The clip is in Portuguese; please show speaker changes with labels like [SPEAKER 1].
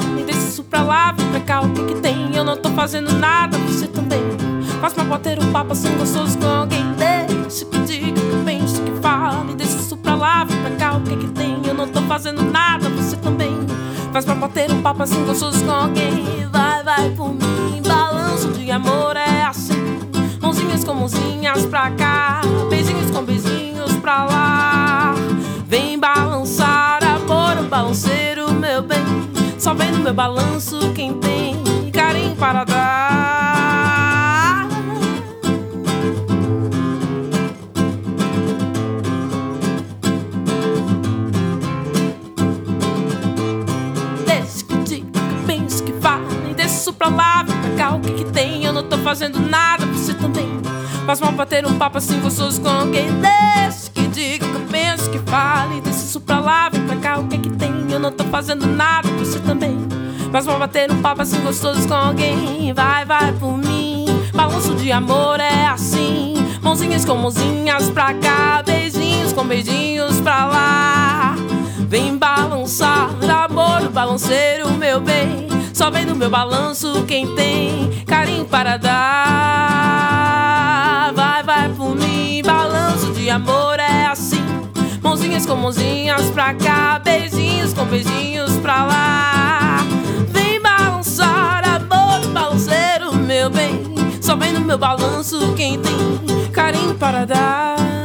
[SPEAKER 1] e Me isso pra lá, vem pra cá, o que que tem? Eu não tô fazendo nada, você também. Faz pra bater um papo assim gostoso com alguém. Deixa que diga, que pense, que fale. Desço pra lá, vem pra cá, o que que tem? Eu não tô fazendo nada, você também. Faz pra bater um papo assim gostoso com alguém. Vai, vai por mim, balanço de amor é assim. Mãozinhas com mãozinhas pra cá, beijinhos com beijinhos pra lá. Vem balançar, amor, um balanceiro meu balanço quem tem carinho para dar. Deixa que diga, que pense, que fale. Isso pra lá, vem pra cá, o que que tem? Eu não tô fazendo nada, você também. Faz mal bater um papo assim gostoso com alguém. Deixa que diga, que pense, que fale. Isso pra lá, vem pra cá, o que que? Eu não tô fazendo nada, você também. Faz mal bater um papo assim gostoso com alguém. Vai, vai por mim. Balanço de amor é assim. Mãozinhas com mãozinhas pra cá. Beijinhos com beijinhos pra lá. Vem balançar, amor, balanceiro, meu bem. Só vem no meu balanço quem tem carinho para dar. Vai, vai por mim. Balanço de amor é assim. Mãozinhas com mãozinhas pra cá. Beijinhos com beijinhos pra lá. Vem balançar, amor, balanceiro, meu bem. Só vem no meu balanço quem tem carinho para dar.